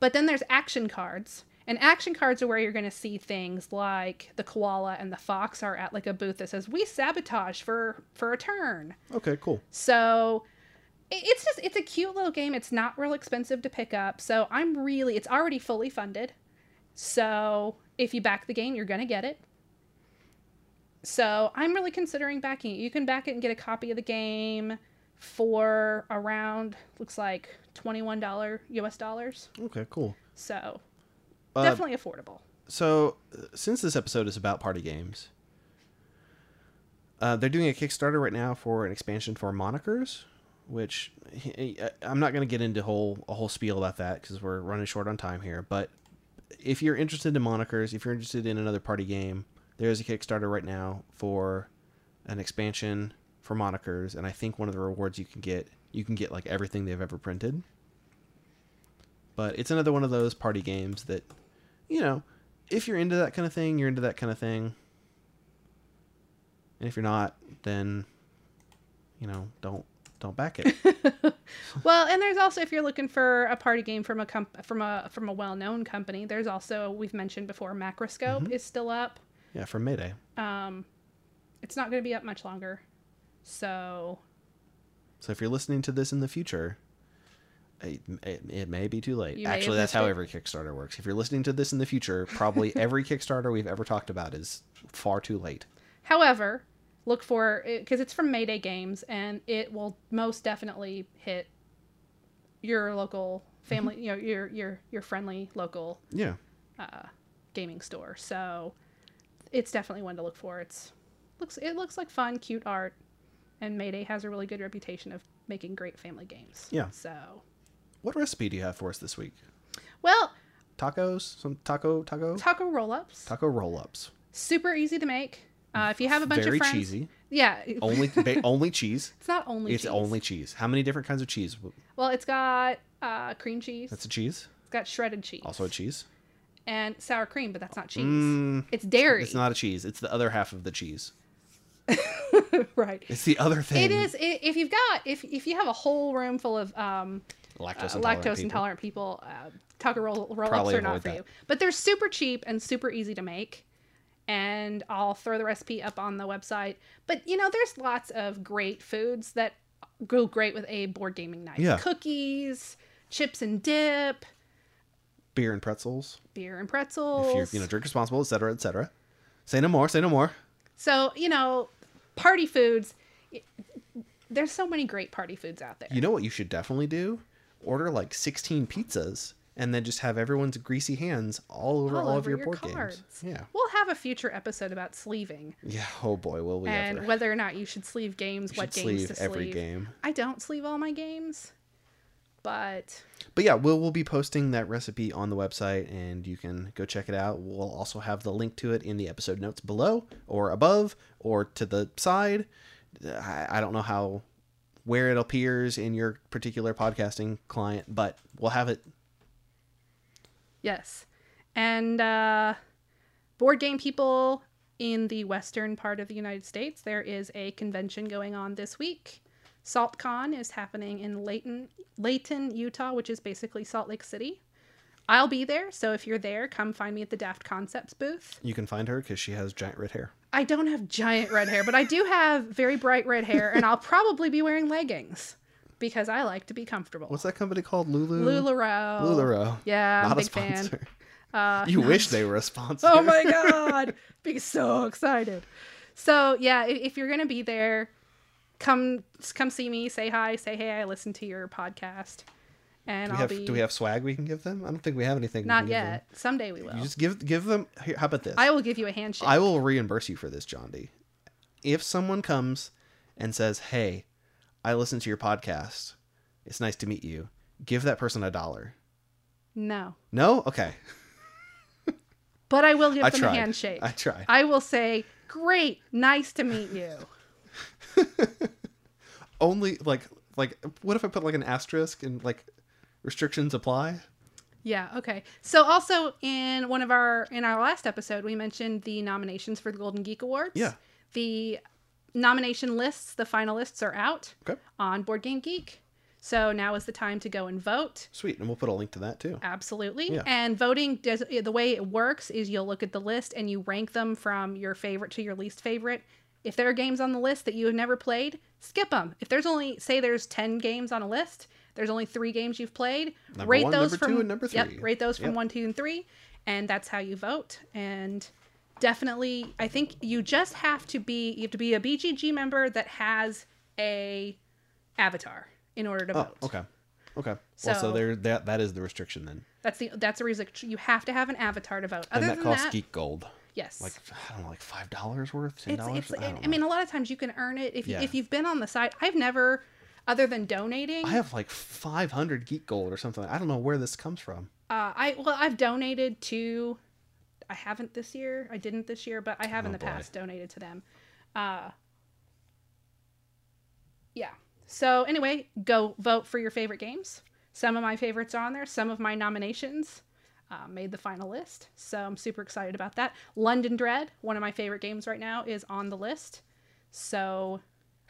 but then there's action cards and action cards are where you're going to see things like the koala and the fox are at like a booth that says we sabotage for for a turn Okay, cool. so it's just it's a cute little game. It's not real expensive to pick up. So I'm really it's already fully funded. So if you back the game, you're gonna get it. So I'm really considering backing it. You can back it and get a copy of the game for around looks like twenty one dollar US dollars. Okay, cool. So Uh, definitely affordable. So, uh, since this episode is about party games, uh, they're doing a Kickstarter right now for an expansion for Monikers, which I- I'm not going to get into whole a whole spiel about that because we're running short on time here. But if you're interested in Monikers, if you're interested in another party game, there's a Kickstarter right now for an expansion for Monikers, and I think one of the rewards you can get, you can get like everything they've ever printed. But it's another one of those party games that, you know, if you're into that kind of thing, you're into that kind of thing. And if you're not, then, you know, don't don't back it. Well, and there's also if you're looking for a party game from a comp- from a from a well-known company, there's also we've mentioned before Macroscope is still up. yeah, from Mayday. Um, it's not going to be up much longer. So, So if you're listening to this in the future, it, it, it may be too late. You may have Actually, that's how it. every Kickstarter works. If you're listening to this in the future, probably every Kickstarter we've ever talked about is far too late. however, look for because it's from Mayday Games and it will most definitely hit your local family, you know, your your your friendly local Yeah. uh, gaming store. So, it's definitely one to look for. It's looks it looks like fun, cute art, and Mayday has a really good reputation of making great family games. Yeah. So, What recipe do you have for us this week? well, Tacos? Some taco taco taco roll-ups, taco roll-ups. super easy to make. Uh, if you have a bunch Very of friends, cheesy. yeah, Only ba- only cheese. it's not only cheese. It's cheese. only cheese. How many different kinds of cheese? well, it's got uh, cream cheese. That's a cheese. it's got shredded cheese. Also a cheese. and sour cream, but that's not cheese. Mm, it's dairy. It's not a cheese. It's the other half of the cheese. right. It's the other thing. It is if you've got if if you have a whole room full of um, Lactose uh, intolerant. lactose people. intolerant people, uh, taco roll, roll ups are not for that. you. But they're super cheap and super easy to make. And I'll throw the recipe up on the website. But you know, there's lots of great foods that go great with a board gaming night. Yeah. Cookies, chips and dip, Beer and pretzels. beer and pretzels. If you're, you know, drink responsible, etc., etc. Say no more. Say no more. so you know, party foods. There's so many great party foods out there. You know what you should definitely do? Order like 16 pizzas and then just have everyone's greasy hands all over all, all of your, your board cards. games. Yeah. We'll have a future episode about sleeving Yeah. Oh boy, will we and ever? whether or not you should sleeve games, You what games sleeve to every sleeve. game. I don't sleeve all my games, but But yeah, we'll we'll be posting that recipe on the website, and you can go check it out. We'll also have the link to it in the episode notes below, or above, or to the side. I, I don't know how where it appears in your particular podcasting client, but we'll have it. yes. And uh, board game people in the western part of the United States, there is a convention going on this week. SaltCon is happening in Layton, Layton, Utah, which is basically Salt Lake City. I'll be there, so if you're there, come find me at the Daft Concepts booth. You can find her because she has giant red hair. I don't have giant red hair, but I do have very bright red hair, and I'll probably be wearing leggings because I like to be comfortable. What's that company called? Lulu. Lularoe. Lularoe. Yeah, Not a big fan. sponsor. Uh, You wish they were a sponsor. oh my god, be so excited. So yeah, if you're gonna be there, come come see me, say hi, say hey, I listened to your podcast, and Do we I'll have be. do we have swag we can give them? I don't think we have anything. Not yet. Someday we will. You just give give them. Here, how about this? I will give you a handshake. I will reimburse you for this, John D. If someone comes and says, "Hey, I listened to your podcast. It's nice to meet you," give that person a dollar. no, No, okay. but I will give I them tried. a handshake. I try. I will say, "Great, nice to meet you." Only like like what if I put like an asterisk and like restrictions apply? Yeah, okay. So also in one of our in our last episode we mentioned the nominations for the Golden Geek Awards. Yeah. The nomination lists, the finalists are out Okay. on Board Game Geek. So now is the time to go and vote. Sweet, and we'll put a link to that too. Absolutely. Yeah. And voting does the way it works is you'll look at the list and you rank them from your favorite to your least favorite. If there are games on the list that you have never played, skip them. If there's only say there's 10 games on a list, there's only 3 games you've played, Number rate one, those from two, and number Yep, rate those from Yep. 1, 2 and 3 and that's how you vote and definitely I think you just have to be you have to be a BGG member that has a avatar in order to Oh, vote. okay. Okay. well, so So- there that that is the restriction then. That's the that's a reason you have to have an avatar to vote. Other and that than costs that, geek gold. Yes, Like I don't know, like five dollars worth, ten dollars. it's. I, I, don't I mean, a lot of times you can earn it if you Yeah. if you've been on the site. I've never, other than donating. I have like five hundred geek gold or something. I don't know where this comes from. uh, I well, I've donated to. I haven't this year. I didn't this year, but I have in Oh, the boy. past donated to them. Uh, yeah. So anyway, go vote for your favorite games. Some of my favorites are on there. Some of my nominations uh, made the final list. So I'm super excited about that. London Dread, one of my favorite games right now, is on the list. So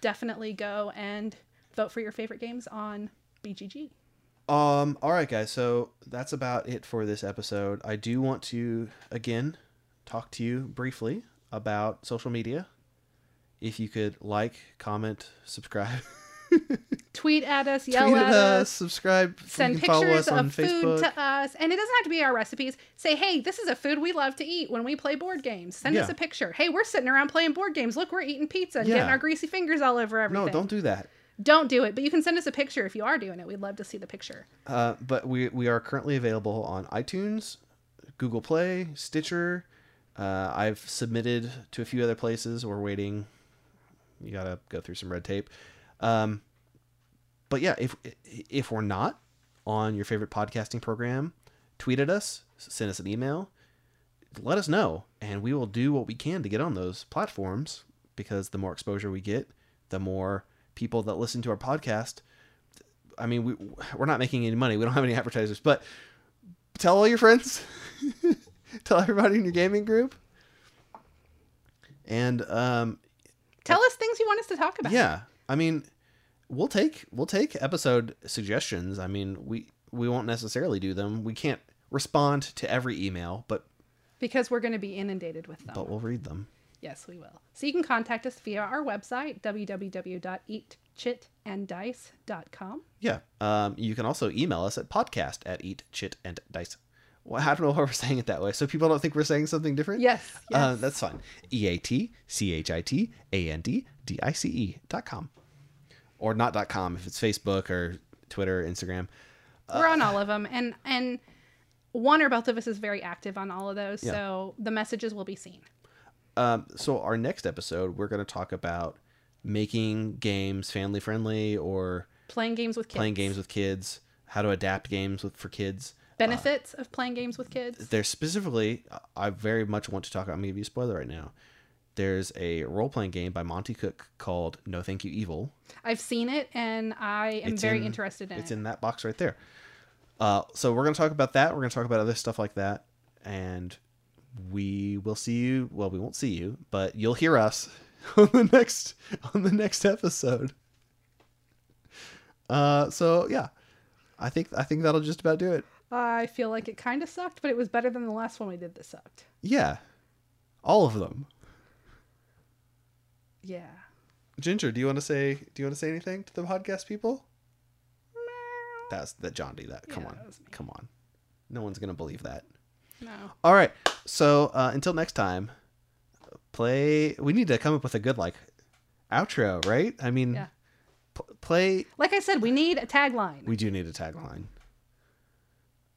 definitely go and vote for your favorite games on BGG. Um. All right, guys. So that's about it for this episode. I do want to again talk to you briefly about social media. If you could like, comment, subscribe, Tweet at us, yell tweet at at us. us, subscribe, send you can follow pictures of food Facebook. to us and it doesn't have to be our recipes say hey this is a food we love to eat when we play board games send us a picture hey we're sitting around playing board games look we're eating pizza and getting our greasy fingers all over everything no, don't do that. don't do it but you can send us a picture if you are doing it we'd love to see the picture Uh, but we we are currently available on iTunes, Google Play, Stitcher. Uh, I've submitted to a few other places. We're waiting. You gotta go through some red tape. Um, but yeah, if if we're not on your favorite podcasting program, tweet at us, send us an email, let us know, and we will do what we can to get on those platforms. Because the more exposure we get, the more people that listen to our podcast I mean, we we're not making any money. We don't have any advertisers, but tell all your friends, tell everybody in your gaming group, and um, tell us things you want us to talk about yeah, I mean, we'll take we'll take episode suggestions. I mean, we we won't necessarily do them. We can't respond to every email, but because we're going to be inundated with them but we'll read them. yes we will so you can contact us via our website www.eatchitanddice.com Yeah. Um, you can also email us at podcast at eat chit and dice. Well, I don't know why we're saying it that way, so people don't think we're saying something different. yes, yes. Uh, that's fine. E A T C H I T A N D D I C E dot com. Or not dot com if it's Facebook or Twitter, Instagram. We're on all of them, and and one or both of us is very active on all of those, Yeah. so the messages will be seen. Um, so our next episode, we're going to talk about making games family friendly or Playing games with kids. playing games with kids, how to adapt games with, for kids. Benefits of playing games with kids. There's specifically, I very much want to talk. I'm going to give you a spoiler right now. There's a role playing game by Monte Cook called No Thank You Evil. I've seen it, and I am It's very in- interested in It's it. in that box right there. Uh, so we're going to talk about that. We're going to talk about other stuff like that, and we will see you. Well, we won't see you, but you'll hear us on the next on the next episode. Uh, so yeah, I think I think that'll just about do it. I feel like it kind of sucked, but it was better than the last one we did that sucked. Yeah. All of them. Yeah. Ginger, do you want to say do you want to say anything to the podcast people? That's that John D. That come Yeah, on. that. Come on. No one's gonna believe that. No. All right. So uh, until next time, play. We need to come up with a good like outro, right? I mean, Yeah. p- play. Like I said, we need a tagline. We do need a tagline.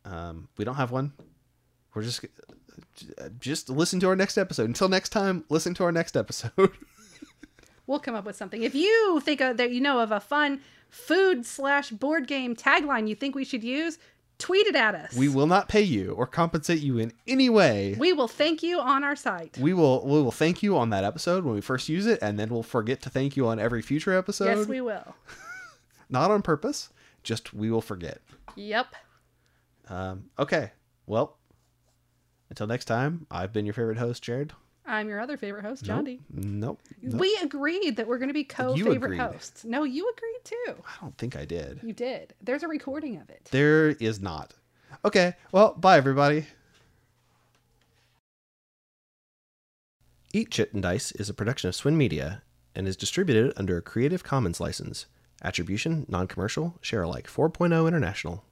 Um, we don't have one. We're just just listen to our next episode. Until next time, listen to our next episode. We'll come up with something. If you think of, that you know of a fun food slash board game tagline you think we should use, tweet it at us. we will not pay you or compensate you in any way. We will thank you on our site. We will we will thank you on that episode when we first use it, and then we'll forget to thank you on every future episode. yes, we will. Not on purpose, just we will forget. Yep. Um, okay, well, until next time, I've been your favorite host, Jared. I'm your other favorite host, John D. Nope. nope. We agreed that we're going to be co-favorite hosts. No, you agreed too. I don't think I did. You did. There's a recording of it. There is not. Okay, well, bye everybody. Eat Chit and Dice is a production of Swin Media and is distributed under a Creative Commons license. Attribution, non-commercial, share alike 4.0 international.